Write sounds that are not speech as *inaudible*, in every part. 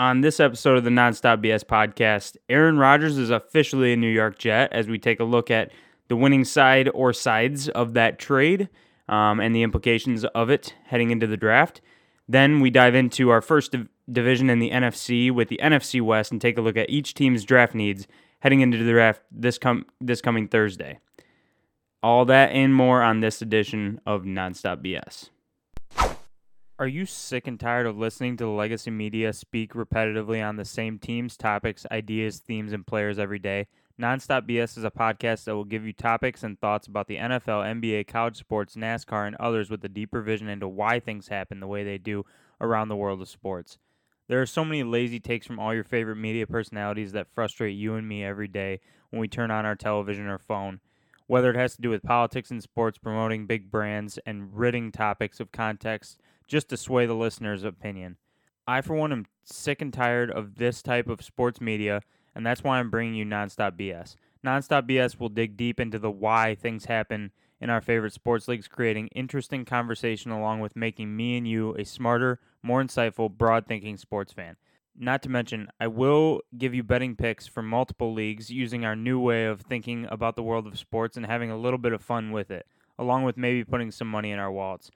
On this episode of the Nonstop BS podcast, Aaron Rodgers is officially a New York Jet as we take a look at the winning side or sides of that trade um, and the implications of it heading into the draft. Then we dive into our first div- division in the NFC with the NFC West and take a look at each team's draft needs heading into the draft this com- this coming Thursday. All that and more on this edition of Nonstop BS. Are you sick and tired of listening to the legacy media speak repetitively on the same teams, topics, ideas, themes, and players every day? Nonstop BS is a podcast that will give you topics and thoughts about the NFL, NBA, college sports, NASCAR, and others with a deeper vision into why things happen the way they do around the world of sports. There are so many lazy takes from all your favorite media personalities that frustrate you and me every day when we turn on our television or phone. Whether it has to do with politics and sports, promoting big brands, and ridding topics of context just to sway the listener's opinion. I, for one, am sick and tired of this type of sports media, and that's why I'm bringing you Nonstop BS. Nonstop BS will dig deep into the why things happen in our favorite sports leagues, creating interesting conversation along with making me and you a smarter, more insightful, broad thinking sports fan. Not to mention, I will give you betting picks for multiple leagues using our new way of thinking about the world of sports and having a little bit of fun with it, along with maybe putting some money in our wallets.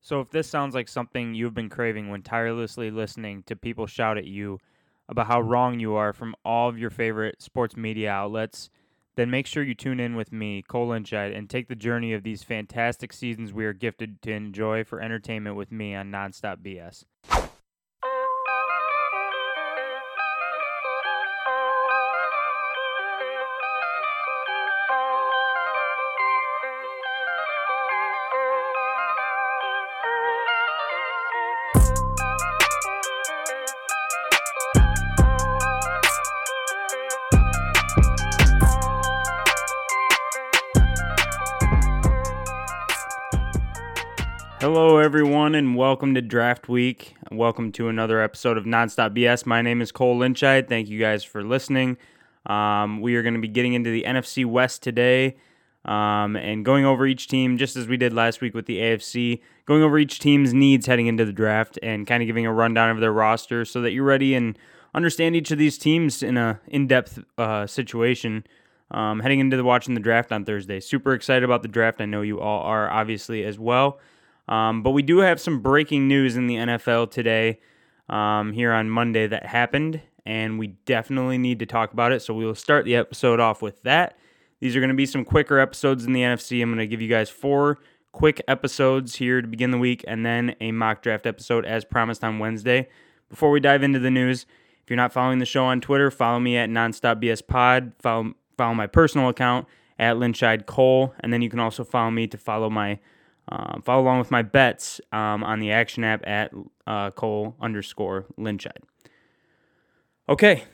So if this sounds like something you've been craving when tirelessly listening to people shout at you about how wrong you are from all of your favorite sports media outlets, then make sure you tune in with me, Cole Lynchite, and take the journey of these fantastic seasons we are gifted to enjoy for entertainment with me on Nonstop BS. Welcome to Draft Week. Welcome to another episode of Nonstop BS. My name is Cole Lynchite. Thank you guys for listening. Um, we are going to be getting into the NFC West today um, and going over each team, just as we did last week with the AFC, going over each team's needs heading into the draft and kind of giving a rundown of their roster so that you're ready and understand each of these teams in a in-depth uh, situation um, heading into the watching the draft on Thursday. Super excited about the draft. I know you all are obviously as well. Um, but we do have some breaking news in the NFL today, um, here on Monday, that happened, and we definitely need to talk about it. So we will start the episode off with that. These are going to be some quicker episodes in the NFC. I'm going to give you guys four quick episodes here to begin the week, and then a mock draft episode as promised on Wednesday. Before we dive into the news, if you're not following the show on Twitter, follow me at NonstopBSPod. Follow follow my personal account at Lynchide Cole, and then you can also follow me to follow my um, follow along with my bets um, on the Action app at uh, Cole underscore Lynchide. Okay,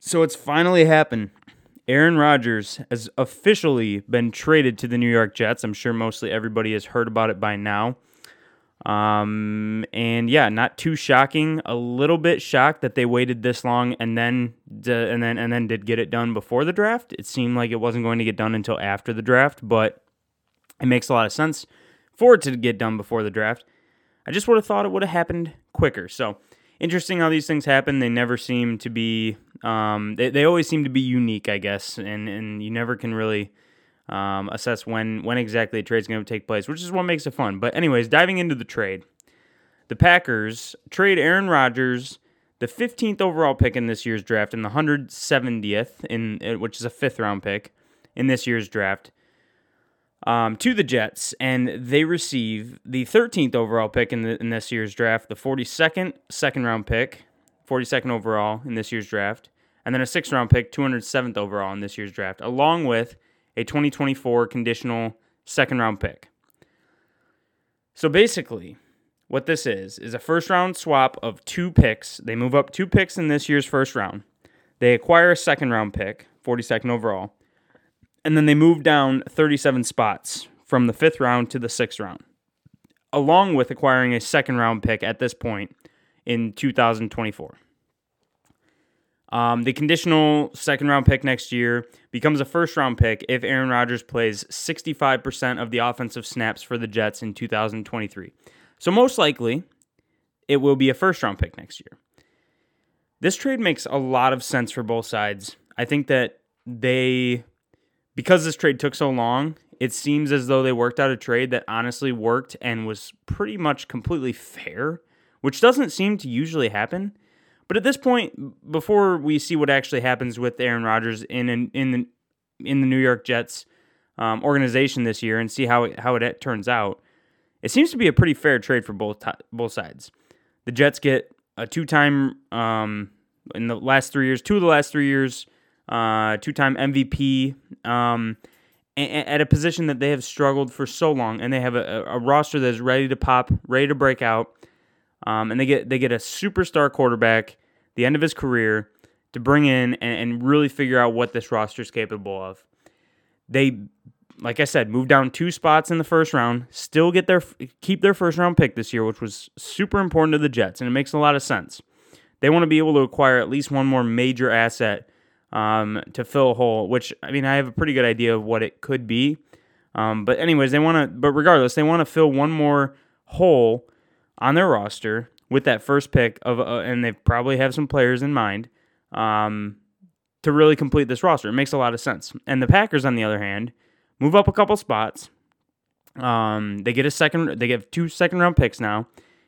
so it's finally happened. Aaron Rodgers has officially been traded to the New York Jets. I'm sure mostly everybody has heard about it by now. Um, and yeah, not too shocking. A little bit shocked that they waited this long and then and then and then did get it done before the draft. It seemed like it wasn't going to get done until after the draft, but it makes a lot of sense for it to get done before the draft. I just would have thought it would have happened quicker. So interesting how these things happen. They never seem to be. Um, they, they always seem to be unique, I guess, and and you never can really um, assess when when exactly a trade's going to take place, which is what makes it fun. But anyways, diving into the trade, the Packers trade Aaron Rodgers, the 15th overall pick in this year's draft, and the 170th in which is a fifth round pick in this year's draft um, to the Jets, and they receive the 13th overall pick in, the, in this year's draft, the 42nd second round pick, 42nd overall in this year's draft, and then a sixth round pick, 207th overall in this year's draft, along with a 2024 conditional second round pick. So basically, what this is is a first round swap of two picks. They move up two picks in this year's first round. They acquire a second round pick, 42nd overall, and then they moved down 37 spots from the fifth round to the sixth round, along with acquiring a second round pick at this point in 2024. Um, the conditional second round pick next year becomes a first round pick if Aaron Rodgers plays 65% of the offensive snaps for the Jets in 2023. So, most likely, it will be a first round pick next year. this trade makes a lot of sense for both sides. I think that they, because this trade took so long, it seems as though they worked out a trade that honestly worked and was pretty much completely fair, which doesn't seem to usually happen. But at this point, before we see what actually happens with Aaron Rodgers in in in the, in the New York Jets um, organization this year and see how it, how it turns out, it seems to be a pretty fair trade for both both sides. The Jets get a two-time um, in the last three years, two of the last three years, uh, two-time MVP um, at a position that they have struggled for so long, and they have a, a roster that is ready to pop, ready to break out, um, and they get they get a superstar quarterback, the end of his career, to bring in and, and really figure out what this roster is capable of. They like I said, move down two spots in the first round, still get their keep their first round pick this year, which was super important to the Jets, and it makes a lot of sense. They want to be able to acquire at least one more major asset um, to fill a hole, which I mean I have a pretty good idea of what it could be. Um, but anyways, they want to. But regardless, they want to fill one more hole on their roster with that first pick of, uh, and they probably have some players in mind um, to really complete this roster. It makes a lot of sense. And the Packers, on the other hand move up a couple spots. Um, they get a second. They get two second round picks now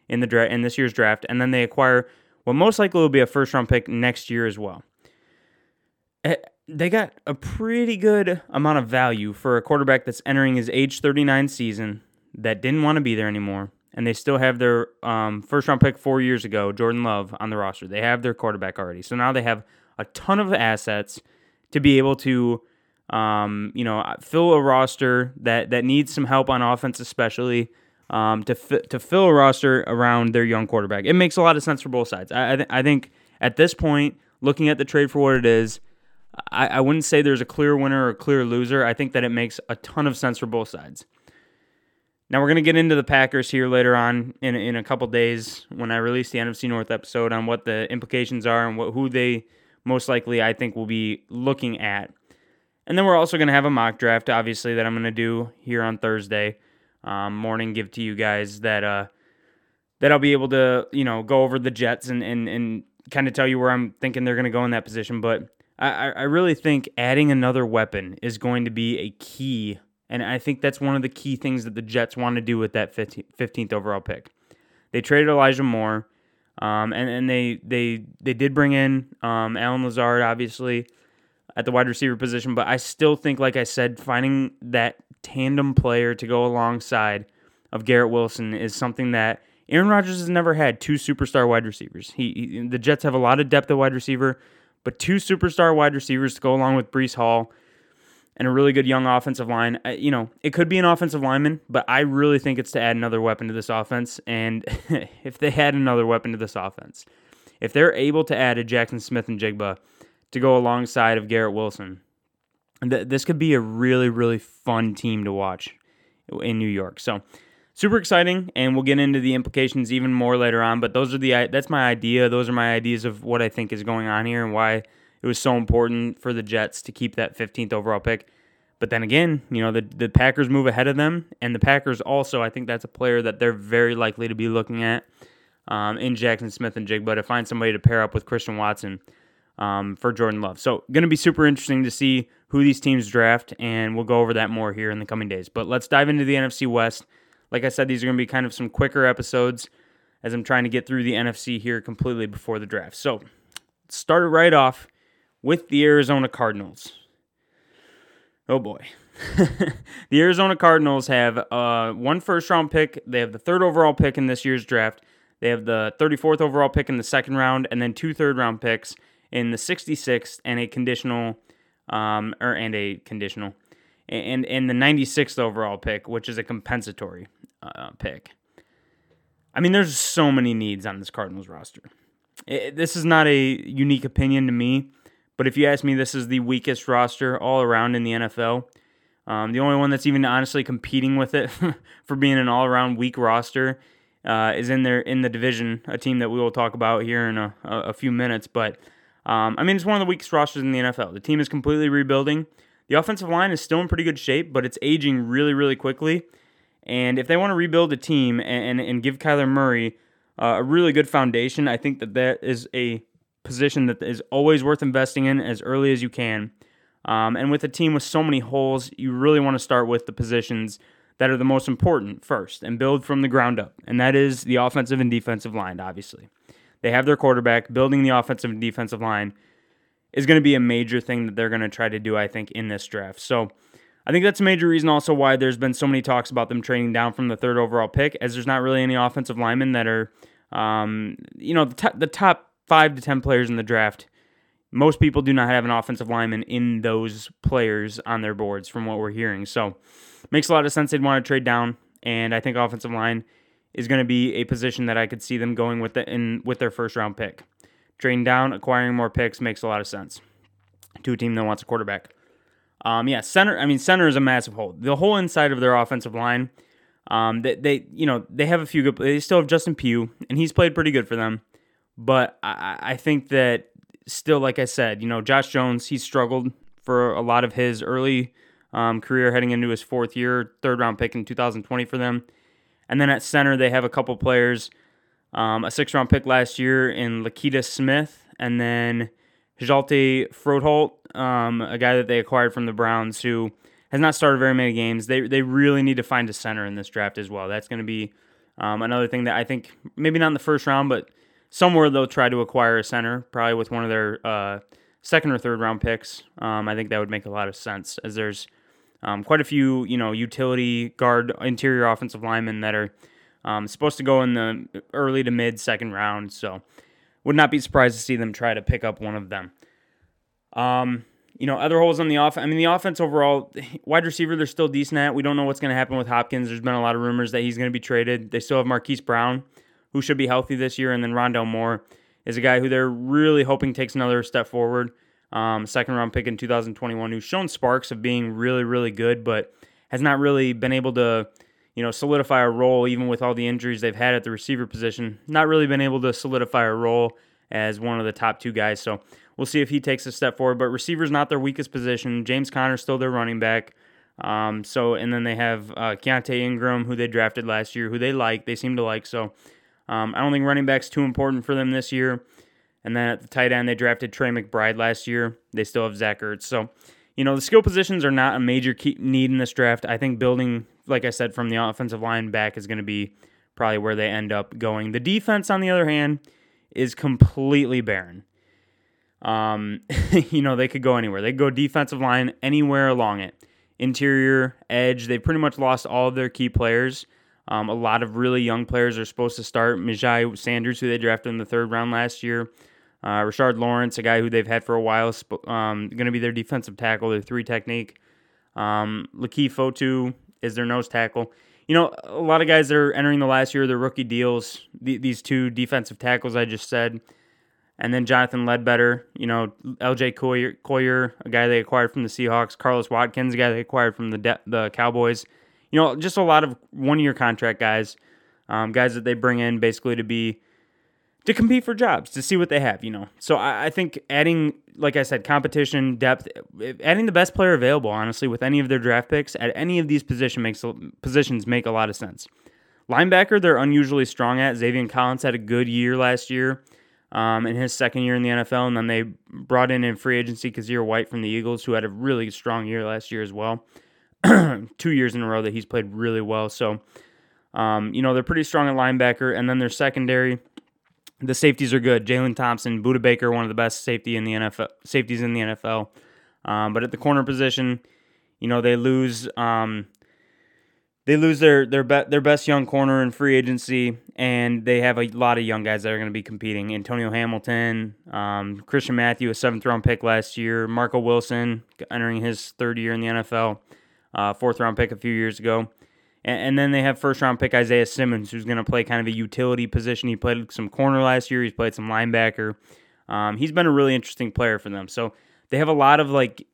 in the dra- in this year's draft, and then they acquire what most likely will be a first round pick next year as well. Eh, they got a pretty good amount of value for a quarterback that's entering his age 39 season that didn't want to be there anymore, and they still have their um, first round pick four years ago, Jordan Love, on the roster. They have their quarterback already, so now they have a ton of assets to be able to um, you know, fill a roster that that needs some help on offense, especially um, to fi- to fill a roster around their young quarterback. It makes a lot of sense for both sides. I I, th- I think at this point, looking at the trade for what it is, I, I wouldn't say there's a clear winner or a clear loser. I think that it makes a ton of sense for both sides. Now we're gonna get into the Packers here later on in in a couple days when I release the NFC North episode on what the implications are and what who they most likely I think will be looking at and then we're also to have a mock draft, obviously, that I'm to do here on Thursday um, morning, give to you guys that uh, that I'll be able to, you know, go over the Jets and and, and kind of tell you where I'm thinking they're to go in that position. But I, I really think adding another weapon is going to be a key. And I think that's one of the key things that the Jets want to do with that 15th overall pick. They traded Elijah Moore, um, and, and they, they, they did bring in um, Allen Lazard, obviously at the wide receiver position, but I still think, like I said, finding that tandem player to go alongside of Garrett Wilson is something that Aaron Rodgers has never had two superstar wide receivers. He, he, the Jets have a lot of depth at wide receiver, but two superstar wide receivers to go along with Breece Hall and a really good young offensive line. You know, it could be an offensive lineman, but I really think it's to add another weapon to this offense. And *laughs* if they had another weapon to this offense, if they're able to add a Jaxon Smith-Njigba to go alongside of Garrett Wilson. Th- this could be a really, really fun team to watch in New York. So, super exciting, and we'll get into the implications even more later on. But those are the that's my idea. Those are my ideas of what I think is going on here and why it was so important for the Jets to keep that 15th overall pick. But then again, you know, the, the Packers move ahead of them, and the Packers also, I think that's a player that they're very likely to be looking at um, in Jaxon Smith-Njigba to find somebody to pair up with Christian Watson um, for Jordan Love. So, going to be super interesting to see who these teams draft, and we'll go over that more here in the coming days. But let's dive into the NFC West. Like I said, these are going to be kind of some quicker episodes as I'm trying to get through the NFC here completely before the draft. So, started right off with the Arizona Cardinals. Oh boy. *laughs* the Arizona Cardinals have uh, one first round pick. They have the third overall pick in this year's draft. They have the 34th overall pick in the second round, and then two third round picks in the 66th and a conditional um, or and a conditional and and the 96th overall pick, which is a compensatory uh, pick. I mean, there's so many needs on this Cardinals roster. It, this is not a unique opinion to me, but if you ask me, this is the weakest roster all around in the NFL. Um, the only one that's even honestly competing with it *laughs* for being an all-around weak roster uh, is in there in the division, a team that we will talk about here in a, a few minutes. But um, I mean, it's one of the weakest rosters in the NFL. The team is completely rebuilding. The offensive line is still in pretty good shape, but it's aging really, really quickly. And if they want to rebuild a team and, and, and give Kyler Murray uh, a really good foundation, I think that that is a position that is always worth investing in as early as you can. Um, and with a team with so many holes, you really want to start with the positions that are the most important first and build from the ground up. And that is the offensive and defensive line, obviously. They have their quarterback. Building the offensive and defensive line is going to be a major thing that they're going to try to do, I think, in this draft. So I think that's a major reason also why there's been so many talks about them trading down from the third overall pick, as there's not really any offensive linemen that are, um, you know, the, t- the top five to 10 players in the draft. Most people do not have an offensive lineman in those players on their boards, from what we're hearing. So, makes a lot of sense they'd want to trade down, and I think offensive line is going to be a position that I could see them going with the, in with their first round pick. Trading down, acquiring more picks makes a lot of sense to a team that wants a quarterback. Um, yeah, center. I mean, center is a massive hole. The whole inside of their offensive line. Um, they, they, you know, they have a few good. They still have Justin Pugh, and he's played pretty good for them. But I, I think that still, like I said, you know, Josh Jones, he struggled for a lot of his early um, career, heading into his fourth year, third round pick in 2020 for them. And then at center, they have a couple players, um, a six round pick last year in Lecitus Smith, and then Hjalte Froholdt, um, a guy that they acquired from the Browns who has not started very many games. They, they really need to find a center in this draft as well. That's going to be um, another thing that I think maybe not in the first round, but somewhere they'll try to acquire a center, probably with one of their uh, second or third round picks. Um, I think that would make a lot of sense as there's um, quite a few, you know, utility guard interior offensive linemen that are um, supposed to go in the early to mid second round. So would not be surprised to see them try to pick up one of them. Um, you know, other holes on the offense. I mean, the offense overall, wide receiver, they're still decent at. We don't know what's going to happen with Hopkins. There's been a lot of rumors that he's going to be traded. They still have Marquise Brown, who should be healthy this year, and then Rondale Moore is a guy who they're really hoping takes another step forward. Um, second round pick in 2021, who's shown sparks of being really, really good, but has not really been able to, you know, solidify a role even with all the injuries they've had at the receiver position. Not really been able to solidify a role as one of the top two guys. So we'll see if he takes a step forward. But receiver's not their weakest position. James Conner's still their running back. Um, so and then they have uh, Keaontay Ingram, who they drafted last year, who they like. They seem to like. So um, I don't think running back's too important for them this year. And then at the tight end, they drafted Trey McBride last year. They still have Zach Ertz. So, you know, the skill positions are not a major need in this draft. I think building, like I said, from the offensive line back is going to be probably where they end up going. The defense, on the other hand, is completely barren. Um, *laughs* you know, they could go anywhere. They could go defensive line anywhere along it. Interior, edge, they've pretty much lost all of their key players. Um, a lot of really young players are supposed to start. Myjai Sanders, who they drafted in the third round last year. Uh, Rashard Lawrence, a guy who they've had for a while, um, going to be their defensive tackle, their three technique. Um, Leki Fotu is their nose tackle. You know, a lot of guys that are entering the last year, their rookie deals. these two defensive tackles I just said, and then Jonathan Ledbetter. You know, L.J. Collier, Collier, a guy they acquired from the Seahawks. Carlos Watkins, a guy they acquired from the De- the Cowboys you know, just a lot of one year contract guys, um, guys that they bring in basically to be to compete for jobs to see what they have. You know, so I, I think adding, like I said, competition depth, adding the best player available, honestly, with any of their draft picks at any of these position makes positions make a lot of sense. Linebacker, they're unusually strong at. Zaven Collins had a good year last year. Um, in his second year in the NFL, and then they brought in in free agency Kyzir White from the Eagles, who had a really strong year last year as well. *clears throat* two years in a row that he's played really well. So, um, you know, they're pretty strong at linebacker. And then their secondary, the safeties are good. Jalen Thompson, Budda Baker, one of the best safety in the NFL, safeties in the NFL. Um, but at the corner position, you know, they lose. Um, they lose their their be- their best young corner in free agency, and they have a lot of young guys that are going to be competing. Antonio Hamilton, um, Christian Matthew, a seventh round pick last year, Marco Wilson entering his third year in the NFL uh, fourth round pick a few years ago. And, and then they have first round pick Isaiah Simmons, who's going to play kind of a utility position. He played some corner last year, he's played some linebacker. Um, he's been a really interesting player for them. So they have a lot of like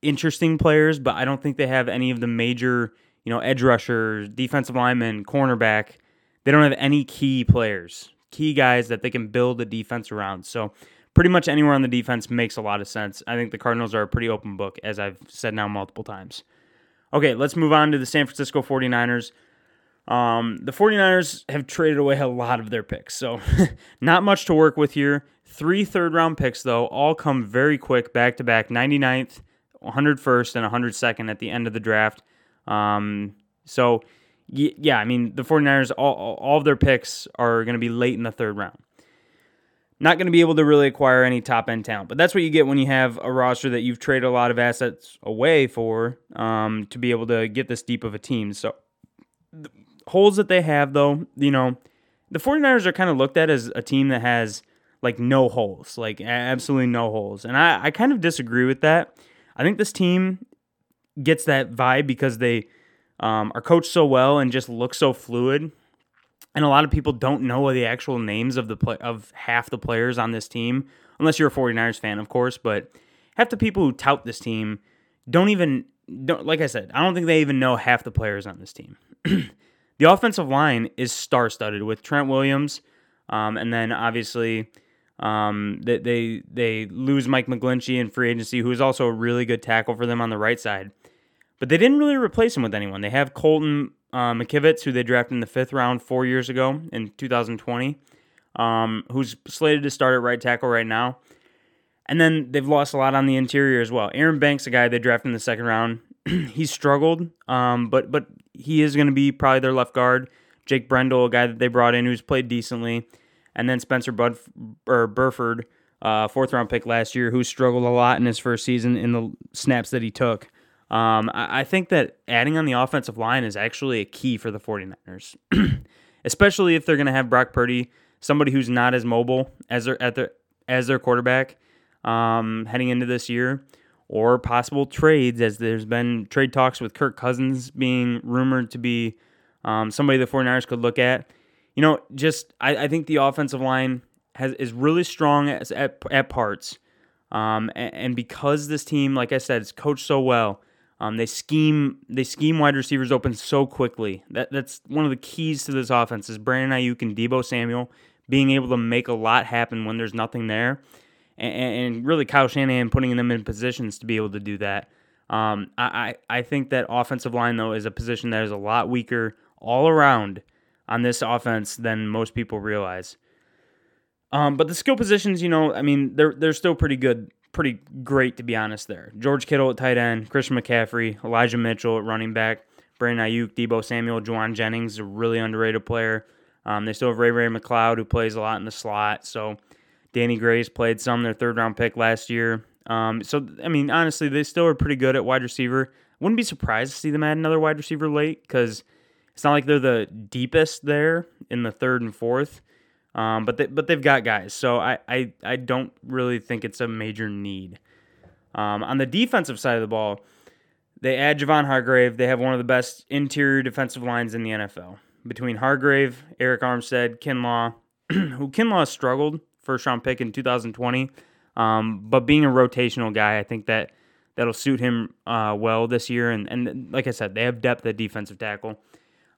interesting players, but I don't think they have any of the major, you know, edge rushers, defensive linemen, cornerback. They don't have any key players, key guys that they can build a defense around. So pretty much anywhere on the defense makes a lot of sense. I think the Cardinals are a pretty open book, as I've said now multiple times. Okay, let's move on to the San Francisco 49ers. Um, the 49ers have traded away a lot of their picks, so *laughs* not much to work with here. Three third round picks, though, all come very quick, back to back 99th, 101st, and 102nd at the end of the draft. Um, so, yeah, I mean, the 49ers, all, all of their picks are going to be late in the third round. Not going to be able to really acquire any top end talent, but that's what you get when you have a roster that you've traded a lot of assets away for um, to be able to get this deep of a team. So, holes that they have, though, you know, the 49ers are kind of looked at as a team that has like no holes, like absolutely no holes. And I, I kind of disagree with that. I think this team gets that vibe because they um, are coached so well and just look so fluid. And a lot of people don't know the actual names of the play- of half the players on this team, unless you're a 49ers fan, of course. But half the people who tout this team don't even don't like I said, I don't think they even know half the players on this team. *clears throat* the offensive line is star studded with Trent Williams, um, and then obviously um, they, they they lose Mike McGlinchey in free agency, who is also a really good tackle for them on the right side. But they didn't really replace him with anyone. They have Colton uh, McKivitz, who they drafted in the fifth round four years ago in 2020, um, who's slated to start at right tackle right now. And then they've lost a lot on the interior as well. Aaron Banks, a guy they drafted in the second round, *clears throat* he's struggled, um, but but he is going to be probably their left guard. Jake Brendel, a guy that they brought in who's played decently, and then Spencer or Burford, uh, fourth round pick last year, who struggled a lot in his first season in the snaps that he took. Um, I, I, think that adding on the offensive line is actually a key for the 49ers, *clears throat* especially if they're going to have Brock Purdy, somebody who's not as mobile as their, at their, as their quarterback um, heading into this year, or possible trades, as there's been trade talks with Kirk Cousins being rumored to be um, somebody the 49ers could look at. You know, just I, I think the offensive line has is really strong at, at, at parts. Um, and, and, because this team, like I said, is coached so well, um, they scheme they scheme wide receivers open so quickly. That that's one of the keys to this offense is Brandon Aiyuk and Deebo Samuel being able to make a lot happen when there's nothing there, and, and really Kyle Shanahan putting them in positions to be able to do that. Um, I, I think that offensive line though is a position that is a lot weaker all around on this offense than most people realize. Um, but the skill positions, you know, I mean, they're they're still pretty good pretty great to be honest. There, George Kittle at tight end, Christian McCaffrey, Elijah Mitchell at running back, Brandon Aiyuk, Deebo Samuel, Jauan Jennings, a really underrated player. Um, they still have Ray Ray McCloud who plays a lot in the slot. So Danny Gray's played some their third round pick last year. Um, so I mean, honestly, they still are pretty good at wide receiver. Wouldn't be surprised to see them add another wide receiver late because it's not like they're the deepest there in the third and fourth. Um, but they, but they've got guys, so I, I I don't really think it's a major need. Um, on the defensive side of the ball, they add Javon Hargrave. They have one of the best interior defensive lines in the NFL. Between Hargrave, Arik Armstead, Kinlaw, *clears throat* who Kinlaw struggled first round pick in 2020, um, but being a rotational guy, I think that that'll suit him uh, well this year. And and like I said, they have depth at defensive tackle.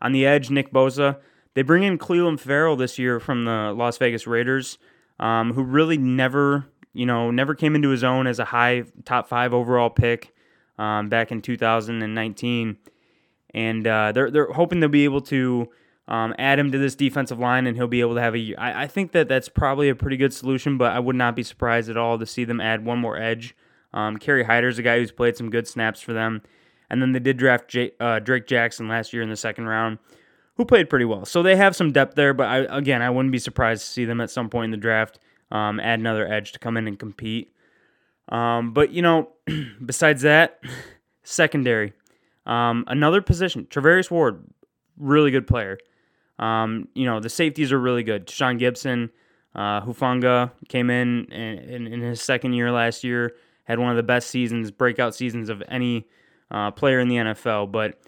On the edge, Nick Bosa. They bring in Clelin Ferrell this year from the Las Vegas Raiders, um, who really never, you know, never came into his own as a high top five overall pick um, back in 2019, and uh, they're they're hoping they'll be able to um, add him to this defensive line, and he'll be able to have a. I, I think that that's probably a pretty good solution, but I would not be surprised at all to see them add one more edge. Um, Kerry Hyder's a guy who's played some good snaps for them, and then they did draft J, uh, Drake Jackson last year in the second round who played pretty well. So they have some depth there, but I, again, I wouldn't be surprised to see them at some point in the draft um, add another edge to come in and compete. Um, but you know, *clears throat* besides that, *laughs* secondary, um, another position, Charvarius Ward, really good player. Um, you know, the safeties are really good. Sean Gipson, uh, Hufanga came in, in in his second year last year, had one of the best seasons, breakout seasons of any uh, player in the NFL. But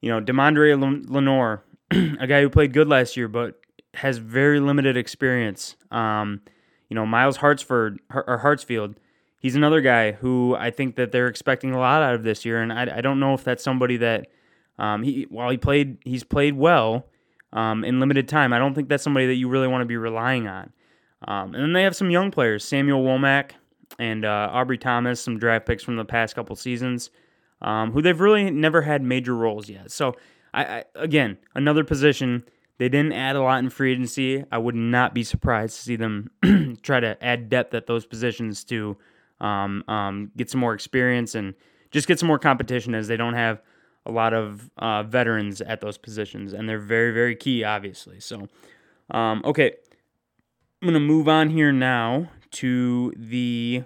you know, Deommodore Lenoir, *clears throat* a guy who played good last year, but has very limited experience. Um, you know, Myles Hartsford or Hartsfield, he's another guy who I think that they're expecting a lot out of this year, and I, I don't know if that's somebody that um, he while he played he's played well um, in limited time. I don't think that's somebody that you really want to be relying on. Um, and then they have some young players, Samuel Womack and uh, Ambry Thomas, some draft picks from the past couple seasons, um, who they've really never had major roles yet. So I, I again another position they didn't add a lot in free agency. I would not be surprised to see them *clears throat* try to add depth at those positions to um, um, get some more experience and just get some more competition as they don't have a lot of uh, veterans at those positions, and they're very, very key, obviously. So, um, okay, I'm gonna move on here now to the.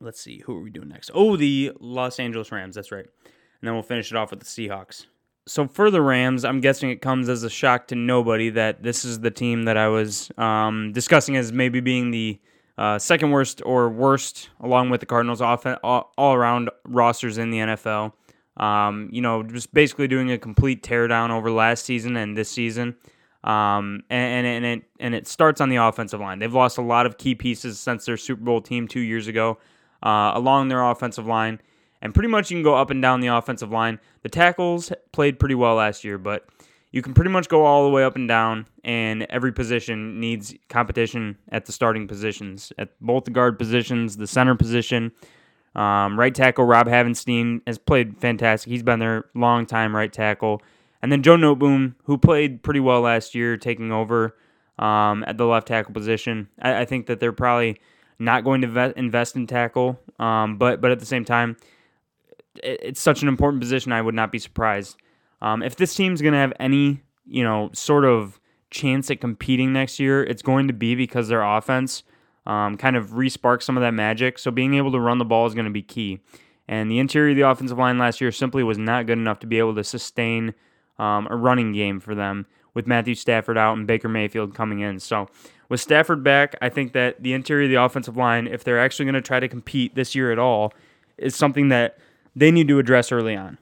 Let's see, who are we doing next? Oh, the Los Angeles Rams. That's right, and then we'll finish it off with the Seahawks so for the Rams, I'm guessing it comes as a shock to nobody that this is the team that I was um, discussing as maybe being the uh, second worst or worst, along with the Cardinals, off- all, around rosters in the NFL. Um, you know, just basically doing a complete teardown over last season and this season. Um, and, and, and, it, and it starts on the offensive line. They've lost a lot of key pieces since their Super Bowl team two years ago uh, along their offensive line and pretty much you can go up and down the offensive line. The tackles played pretty well last year, but you can pretty much go all the way up and down, and every position needs competition at the starting positions, at both the guard positions, the center position. Um, right tackle Rob Havenstein has played fantastic. He's been there long time, right tackle. And then Joe Noteboom, who played pretty well last year, taking over um, at the left tackle position. I, I, think that they're probably not going to invest in tackle, um, but but at the same time, it's such an important position. I would not be surprised um, if this team's going to have any, you know, sort of chance at competing next year. It's going to be because their offense um, kind of resparks some of that magic. So being able to run the ball is going to be key. And the interior of the offensive line last year simply was not good enough to be able to sustain um, a running game for them with Matthew Stafford out and Baker Mayfield coming in. So with Stafford back, I think that the interior of the offensive line, if they're actually going to try to compete this year at all, is something that they need to address early on.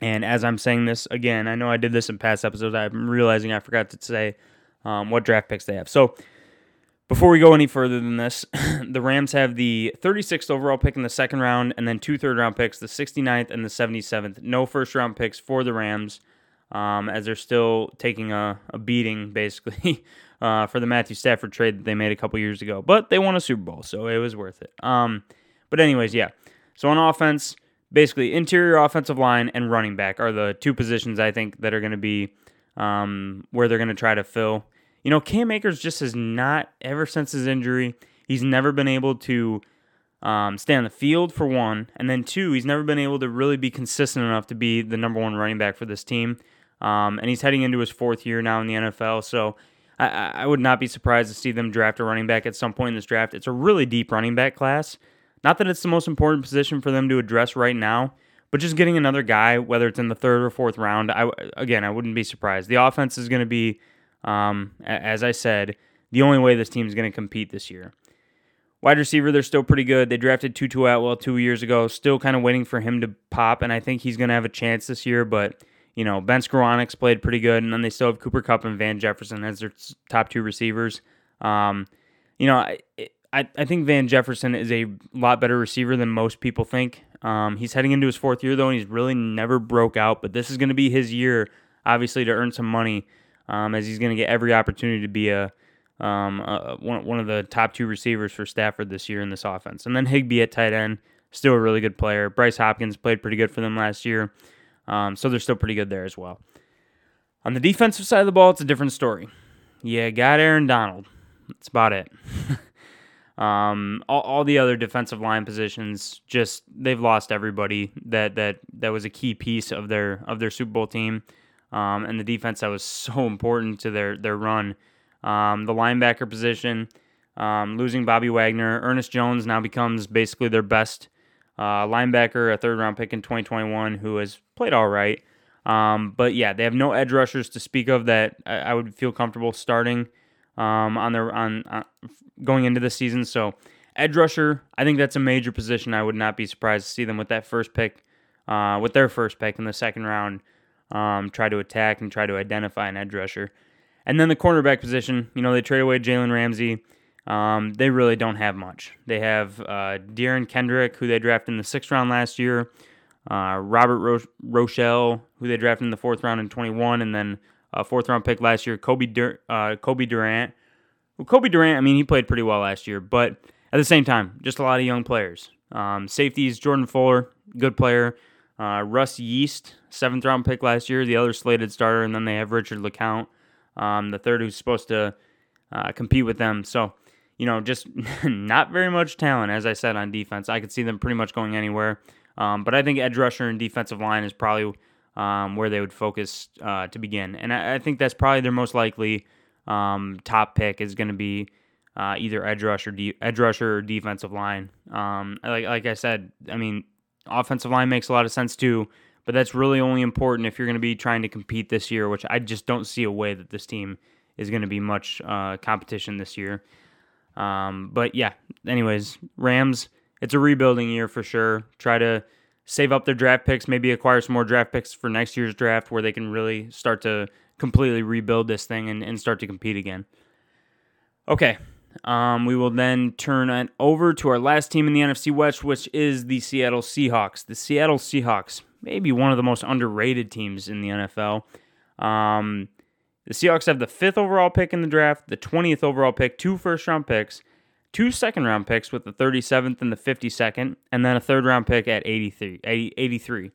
And as I'm saying this again, I know I did this in past episodes. I'm realizing I forgot to say um, what draft picks they have. So before we go any further than this, *coughs* the Rams have the 36th overall pick in the second round, and then two third round picks, the 69th and the 77th. No first round picks for the Rams, um, as they're still taking a, a beating *laughs* basically uh, for the Matthew Stafford trade that they made a couple years ago. But they won a Super Bowl, so it was worth it. Um, but anyways, yeah. So on offense, basically interior offensive line and running back are the two positions I think that are going to be um, where they're going to try to fill. You know, Cam Akers just has not ever since his injury. He's never been able to um, stay on the field for one, and then two, he's never been able to really be consistent enough to be the number one running back for this team. Um, and he's heading into his fourth year now in the NFL, so I, I would not be surprised to see them draft a running back at some point in this draft. It's a really deep running back class. Not that it's the most important position for them to address right now, but just getting another guy, whether it's in the third or fourth round, I again I wouldn't be surprised. The offense is going to be, um, as I said, the only way this team is going to compete this year. Wide receiver, they're still pretty good. They drafted Tutu Atwell two years ago. Still kind of waiting for him to pop, and I think he's going to have a chance this year. But you know, Ben Skowronek's played pretty good, and then they still have Cooper Kupp and Van Jefferson as their top two receivers. Um, you know, it, I, I think Van Jefferson is a lot better receiver than most people think. Um, he's heading into his fourth year though, and he's really never broke out. But this is going to be his year, obviously, to earn some money, um, as he's going to get every opportunity to be a, um, a, one one of the top two receivers for Stafford this year in this offense. And then Higbee at tight end, still a really good player. Bryce Hopkins played pretty good for them last year, um, so they're still pretty good there as well. On the defensive side of the ball, it's a different story. Yeah, got Aaron Donald. That's about it. *laughs* Um, all, all the other defensive line positions, just they've lost everybody that that that was a key piece of their of their Super Bowl team, um, and the defense that was *laughs* so important to their their run. Um, the linebacker position, um, losing Bobby Wagner, Ernest Jones now becomes basically their best uh, linebacker, a third round pick in 2021, who has played all right. Um, but yeah, they have no edge rushers to speak of that I, I would feel comfortable starting um, on their on, on going into the season. So edge rusher, I think that's a major position. I would not be surprised to see them with that first pick, uh, with their first pick in the second round, um, try to attack and try to identify an edge rusher. And then the cornerback position, you know, they trade away Jalen Ramsey. Um, they really don't have much. They have uh, Derion Kendrick, who they drafted in the sixth round last year, uh, Robert Ro- Rochell, who they drafted in the fourth round in 21, and then a fourth round pick last year, Kobe Dur- uh, Cobie Durant. Well, Cobie Durant, I mean, he played pretty well last year, but at the same time, just a lot of young players. Um, safeties, Jordan Fuller, good player. Uh, Russ Yeast, seventh round pick last year, the other slated starter, and then they have Richard LeCounte, um, the third who's supposed to uh, compete with them. So, you know, just *laughs* not very much talent, as I said, on defense. I could see them pretty much going anywhere. Um, but I think edge rusher and defensive line is probably um, where they would focus uh, to begin. And I, I, think that's probably their most likely um, top pick is going to be uh, either edge rusher, de- edge rusher or defensive line. Um, like like I said, I mean, offensive line makes a lot of sense too, but that's really only important if you're going to be trying to compete this year, which I just don't see a way that this team is going to be much uh, competition this year. Um, but yeah, anyways, Rams, it's a rebuilding year for sure. Try to save up their draft picks, maybe acquire some more draft picks for next year's draft where they can really start to completely rebuild this thing and, and start to compete again. Okay, um, we will then turn it over to our last team in the NFC West, which is the Seattle Seahawks. The Seattle Seahawks, maybe one of the most underrated teams in the NFL. Um, the Seahawks have the fifth overall pick in the draft, the 20th overall pick, two first round picks, two second round picks with the 37th and the 52nd, and then a third round pick at 83. 83.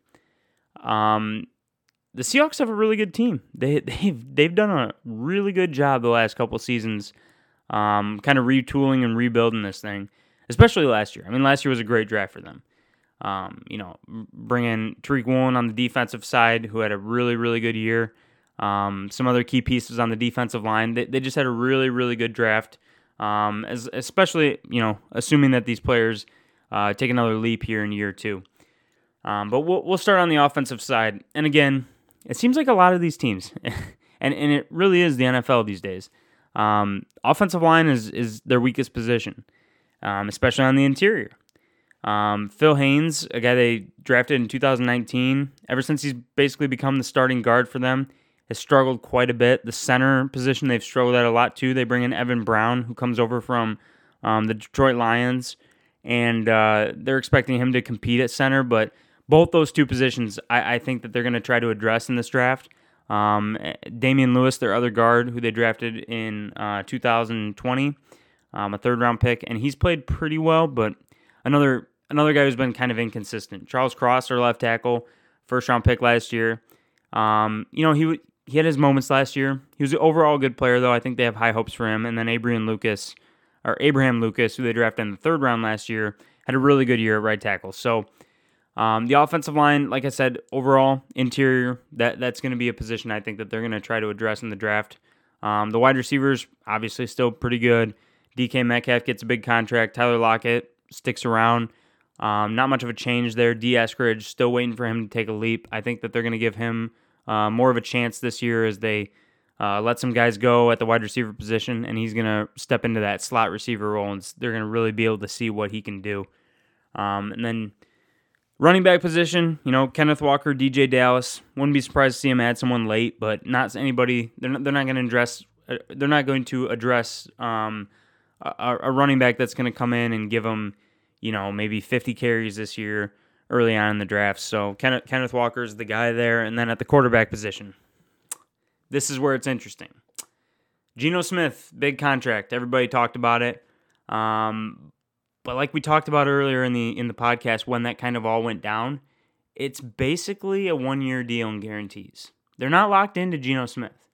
Um, the Seahawks have a really good team. They *laughs* they've they've done a really good job the last couple seasons, um, kind of retooling and rebuilding this thing, especially last year. I mean, last year was a great draft for them. Um, you know, bringing Tariq Woolen on the defensive side, who had a really really good year. Um, some other key pieces on the defensive line. They, they just had a really really good draft. Um, as, especially you know, assuming that these players uh, take another leap here in year two. Um, but we'll, we'll start on the offensive side. And again, it seems like a lot of these teams, *laughs* and, and it really is the NFL these days. Um, offensive line is, is their weakest position, um, especially on the interior. Um, Phil Haynes, a guy they drafted in 2019, ever since he's basically become the starting guard for them, has struggled quite a bit. The center position they've struggled at a lot too. They bring in Evan Brown, who comes over from um, the Detroit Lions, and uh, they're expecting him to compete at center, but both those two positions, I, I think that they're going to try to address in this draft. Um, Damien Lewis, their other guard, who they drafted in uh, 2020, um, a third round pick, and he's played pretty well. But another another guy who's been kind of inconsistent. Charles Cross, their left tackle, first round pick last year. Um, you know he he had his moments last year. He was an overall good player though. I think they have high hopes for him. And then Abraham Lucas, or Abraham Lucas, who they drafted in the third round last year, had a really good year at right tackle. So um, the offensive line, like I said, overall interior that that's going to be a position I think that they're going to try to address in the draft. Um, the wide receivers obviously still pretty good. DK Metcalf gets a big contract. Tyler Lockett sticks around. Um, not much of a change there. D. Eskridge still waiting for him to take a leap. I think that they're going to give him uh, more of a chance this year as they uh, let some guys go at the wide receiver position, and he's going to step into that slot receiver role, and they're going to really be able to see what he can do. Um, and then Running back position, you know, Kenneth Walker, DeeJay Dallas. Wouldn't be surprised to see him add someone late, but not anybody. They're not, they're not going to address. Uh, they're not going to address um, a, a, running back that's going to come in and give them, you know, maybe 50 carries this year early on in the draft. So Kenneth, Kenneth Walker is the guy there, and then at the quarterback position, this is where it's interesting. Geno Smith, big contract. Everybody talked about it. Um, but like we talked about earlier in the in the podcast when that kind of all went down, it's basically a one year deal and guarantees. They're not locked into Geno Smith.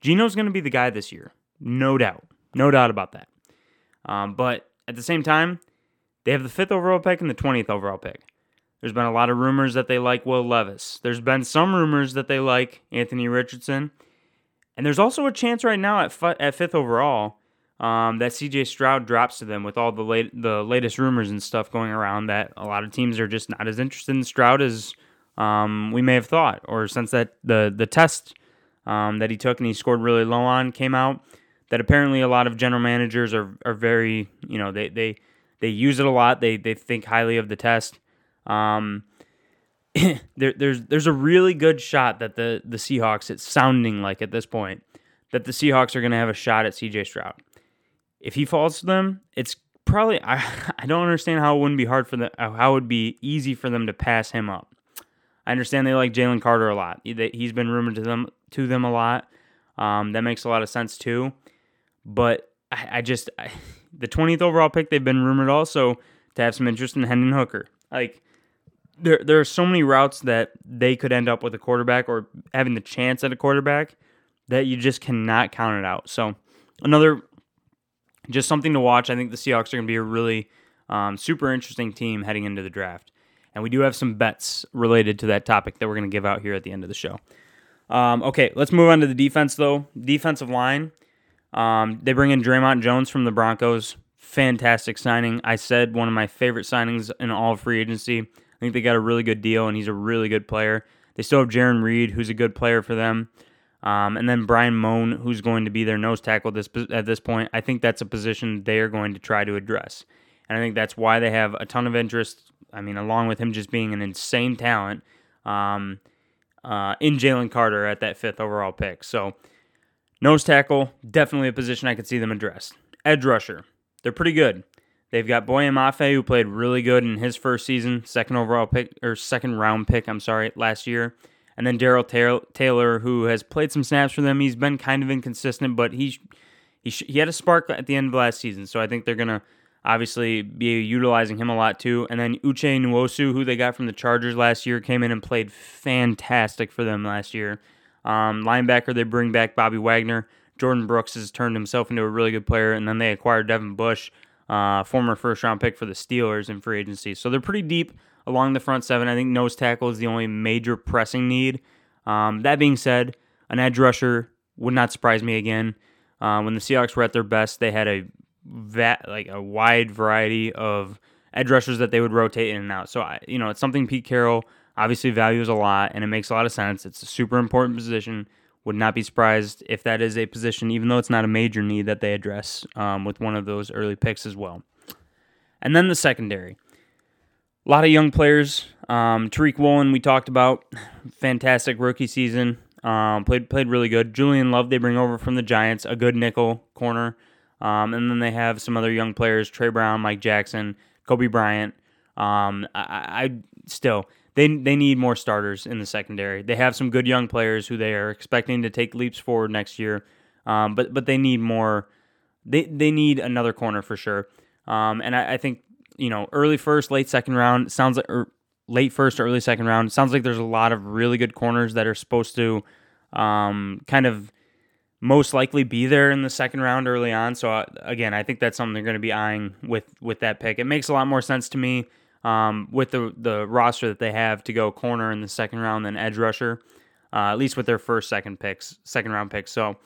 Geno's going to be the guy this year, no doubt, no doubt about that. Um, but at the same time, they have the fifth overall pick and the twentieth overall pick. There's been a lot of rumors that they like Will Levis. There's been some rumors that they like Anthony Richardson. And there's also a chance right now at, f- at fifth overall um, that CJ Stroud drops to them with all the late the latest rumors and stuff going around that a lot of teams are just not as interested in Stroud as um, we may have thought, or since that the the test um, that he took and he scored really low on came out, that apparently a lot of general managers are are very you know they they they use it a lot. They they think highly of the test. Um, *clears throat* there, there's there's a really good shot that the the Seahawks it's sounding like at this point that the Seahawks are going to have a shot at CJ Stroud if he falls to them, it's probably *laughs* I I don't understand how it wouldn't be hard for them how it would be easy for them to pass him up. I understand they like Jalen Carter a lot. He's been rumored to them to them a lot. Um, that makes a lot of sense too. But I, I just I, *laughs* the 20th overall pick they've been rumored also to have some interest in Hendon Hooker. Like there there are so many routes that they could end up with a quarterback or having the chance at a quarterback that you just cannot count it out. So another just something to watch. I think the Seahawks are going to be a really um, super interesting team heading into the draft. And we do have some bets related to that topic that we're going to give out here at the end of the show. Um, okay, let's move on to the defense, though. Defensive line. Um, they bring in Dre'Mont Jones from the Broncos. Fantastic signing. I said one of my favorite signings in all free agency. I think they got a really good deal, and he's a really good player. They still have Jarran Reed, who's a good player for them. Um, and then Bryan Mone, who's going to be their nose tackle this, at this point. I think that's a position they are going to try to address. And I think that's why they have a ton of interest. I mean, along with him just being an insane talent um, uh, in Jalen Carter at that fifth overall pick. So, nose tackle, definitely a position I could see them address. Edge rusher, they're pretty good. They've got Boye Mafe, who played really good in his first season, second overall pick, or second round pick, I'm sorry, last year. And then Darrell Taylor, who has played some snaps for them. He's been kind of inconsistent, but he he, he had a spark at the end of last season. So I think they're gonna obviously be utilizing him a lot too. And then Uche Nwosu, who they got from the Chargers last year, came in and played fantastic for them last year. Um, linebacker, they bring back Bobby Wagner. Jordyn Brooks has turned himself into a really good player, and then they acquired Devin Bush, uh, former first round pick for the Steelers in free agency. So they're pretty deep along the front seven. I think nose tackle is the only major pressing need. Um, that being said, an edge rusher would not surprise me again. Uh, when the Seahawks were at their best, they had a vat, like a wide variety of edge rushers that they would rotate in and out. So I, you know, it's something Pete Carroll obviously values a lot, and it makes a lot of sense. It's a super important position. Would not be surprised if that is a position, even though it's not a major need that they address um, with one of those early picks as well. And then the secondary. A lot of young players. Um, Tariq Woolen, we talked about, fantastic rookie season. Um, played played really good. Julian Love, they bring over from the Giants, a good nickel corner. Um, and then they have some other young players: Tre Brown, Mike Jackson, Coby Bryant. Um, I, I still they they need more starters in the secondary. They have some good young players who they are expecting to take leaps forward next year. Um, but but they need more. They they need another corner for sure. Um, and I, I, think you know, early first, late second round. Sounds like or late first, or early second round. Sounds like there's a lot of really good corners that are supposed to um, kind of most likely be there in the second round early on. So uh, again, I think that's something they're going to be eyeing with with that pick. It makes a lot more sense to me um, with the the roster that they have to go corner in the second round than edge rusher, uh, at least with their first second picks, second round picks. So.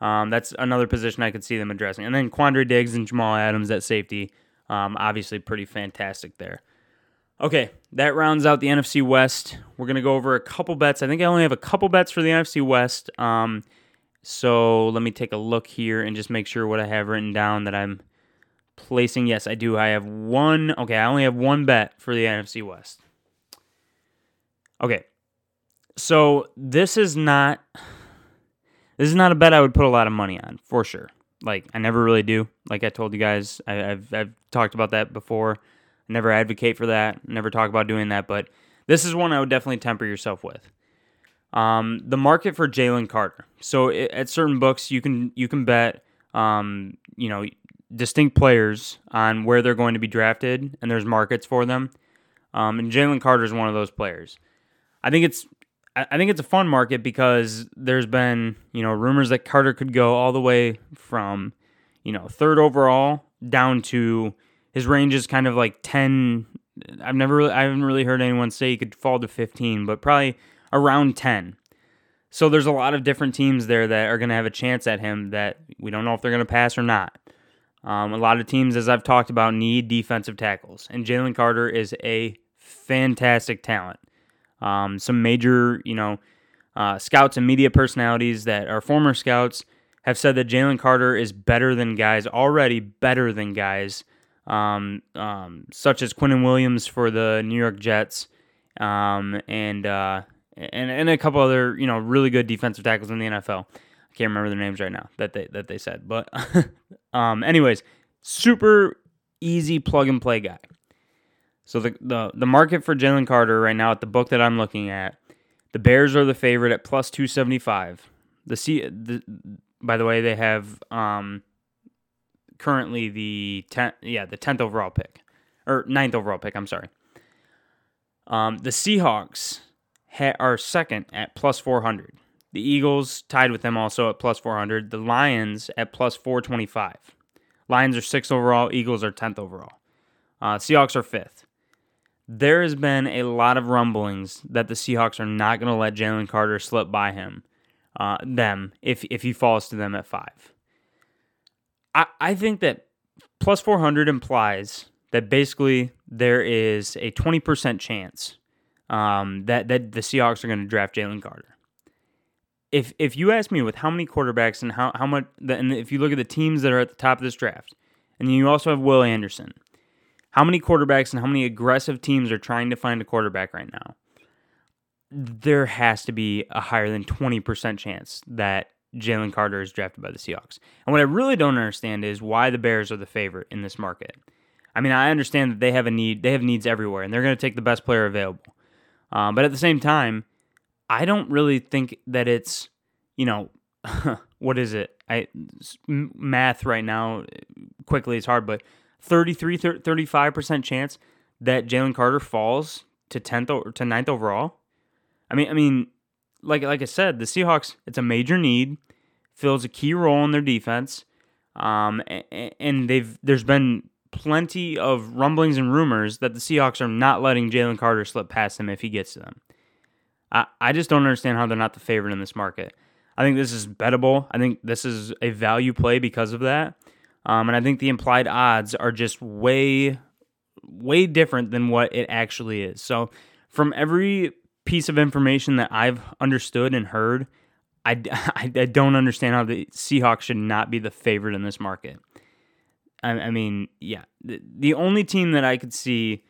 Um, that's another position I could see them addressing. And then Quandre Diggs and Jamal Adams at safety. Um, obviously, pretty fantastic there. Okay, that rounds out the NFC West. We're to go over a couple bets. I think I only have a couple bets for the NFC West. Um, so let me take a look here and just make sure what I have written down that I'm placing. Yes, I do. I have one. Okay, I only have one bet for the NFC West. Okay, so this is not this is not a bet I would put a lot of money on for sure. Like I never really do. Like I told you guys, I, have I've talked about that before. I never advocate for that. Never talk about doing that. But this is one I would definitely temper yourself with. Um, the market for Jalen Carter. So it, at certain books, you can you can bet, um, you know, distinct players on where they're going to be drafted, and there's markets for them. Um, and Jalen Carter is one of those players. I think it's I think it's a fun market because there's been, you know, rumors that Carter could go all the way from, you know, third overall down to his range is kind of like 10. I've never really, I haven't really heard anyone say he could fall to 15, but probably around 10. So there's a lot of different teams there that are going to have a chance at him that we don't know if they're going to pass or not. Um, a lot of teams, as I've talked about, need defensive tackles, and Jalen Carter is a fantastic talent. Um, some major, you know, uh, scouts and media personalities that are former scouts have said that Jalen Carter is better than guys already better than guys um, um, such as Quinnen Williams for the New York Jets, um, and uh, and and a couple other you know really good defensive tackles in the NFL. I can't remember their names right now that they that they said, but *laughs* um, anyways, super easy plug and play guy. So the the, the market for Jalen Carter right now at the book that I'm looking at, the Bears are the favorite at plus 275. The C the by the way, they have um currently the 10 yeah, the 10th overall pick or ninth overall pick, I'm sorry. Um, the Seahawks ha- are second at plus 400. The Eagles tied with them also at plus 400. The Lions at plus 425. Lions are sixth overall. Eagles are 10th overall. Uh, Seahawks are fifth. There has been a lot of rumblings that the Seahawks are not going to let Jalen Carter slip by him, uh, them, if, if he falls to them at five. I, I think that plus 400 implies that basically there is a 20% chance um, that, that the Seahawks are going to draft Jalen Carter. If, if you ask me with how many quarterbacks and how, how much, and if you look at the teams that are at the top of this draft, and you also have Will Anderson, how many quarterbacks and how many aggressive teams are trying to find a quarterback right now? There has to be a higher than 20% chance that Jalen Carter is drafted by the Seahawks. And what I really don't understand is why the Bears are the favorite in this market. I mean, I understand that they have a need, they have needs everywhere, and they're going to take the best player available. Um, but at the same time, I don't really think that it's, you know, *laughs* what is it? I math right now quickly is hard, but 33 35% chance that Jalen Carter falls to 10th or to 9th overall. I mean, I mean, like like I said, the Seahawks, it's a major need, fills a key role in their defense. Um, and they've there's been plenty of rumblings and rumors that the Seahawks are not letting Jalen Carter slip past them if he gets to them. I, just don't understand how they're not the favorite in this market. I think this is bettable. I think this is a value play because of that. Um, and I think the implied odds are just way, way different than what it actually is. So, from every piece of information that I've understood and heard, I, *laughs* I, I don't understand how the Seahawks should not be the favorite in this market. I, I mean, yeah, the, the only team that I could see,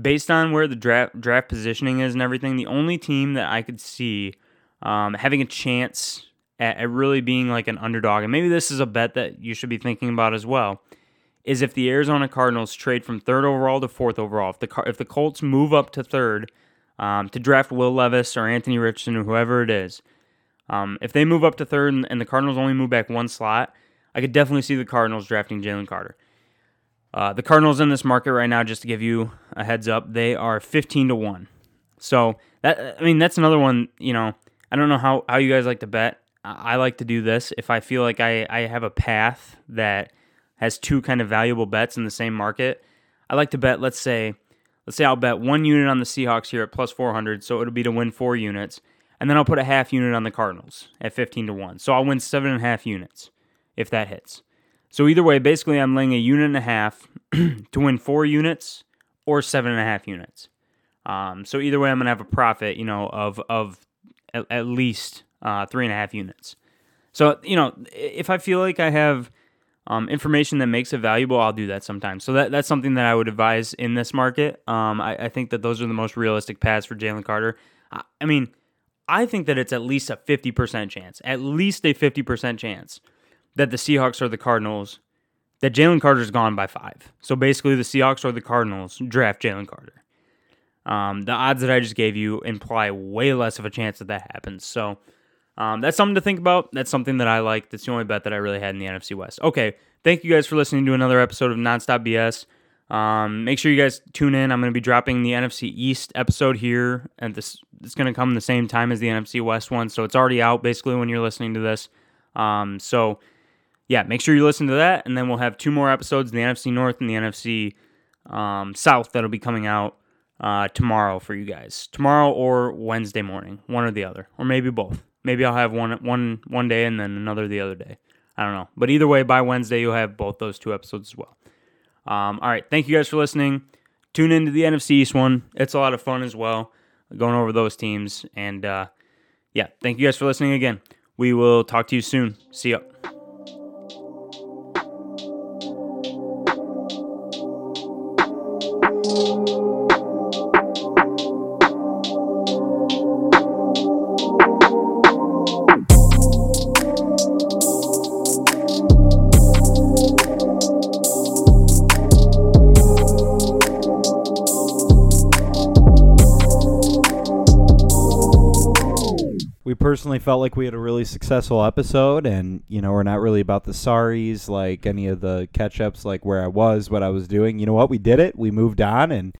based on where the draft draft positioning is and everything, the only team that I could see um, having a chance at, at really being like an underdog, and maybe this is a bet that you should be thinking about as well, is if the Arizona Cardinals trade from third overall to fourth overall. If the if the Colts move up to third um, to draft Will Levis or Anthony Richardson or whoever it is. Um, if they move up to third and, and, the Cardinals only move back one slot, I could definitely see the Cardinals drafting Jalen Carter. Uh, the Cardinals in this market right now, just to give you a heads up, they are 15 to 1. So that I mean that's another one, you know, I don't know how, how you guys like to bet. I like to do this if I feel like I, I have a path that has two kind of valuable bets in the same market. I like to bet, let's say, let's say I'll bet one unit on the Seahawks here at plus 400, so it'll be to win four units. And then I'll put a half unit on the Cardinals at 15 to 1. So I'll win seven and a half units if that hits. So either way, basically, I'm laying a unit and a half *clears throat* to win four units or seven and a half units. Um, so either way, I'm gonna have a profit, you know, of of at, at least uh, three and a half units. So you know, if I feel like I have um, information that makes it valuable, I'll do that sometimes. So that, that's something that I would advise in this market. Um, I, I, think that those are the most realistic paths for Jalen Carter. I, I, mean, I think that it's at least a 50% chance, at least a 50% chance that the Seahawks or the Cardinals, that Jalen Carter's gone by five. So basically, the Seahawks or the Cardinals draft Jalen Carter. Um, the odds that I just gave you imply way less of a chance that that happens. So um, that's something to think about. That's something that I like. That's the only bet that I really had in the NFC West. Okay, thank you guys for listening to another episode of Nonstop BS. Um, make sure you guys tune in. I'm going to be dropping the NFC East episode here, and this it's going to come the same time as the NFC West one, so it's already out basically when you're listening to this. Um, so yeah, make sure you listen to that, and then we'll have two more episodes in the NFC North and the NFC um, South that'll be coming out uh, tomorrow for you guys. Tomorrow or Wednesday morning, one or the other, or maybe both. Maybe I'll have one one one day and then another the other day. I don't know. But either way, by Wednesday you'll have both those two episodes as well. Um, all right. Thank you guys for listening. Tune into the NFC East one. It's a lot of fun as well, going over those teams. And uh, yeah, thank you guys for listening again. We will talk to you soon. See ya. Felt like we had a really successful episode, and you know, we're not really about the sorries, like any of the catch ups, like where I was, what I was doing. You know what? We did it. We moved on, and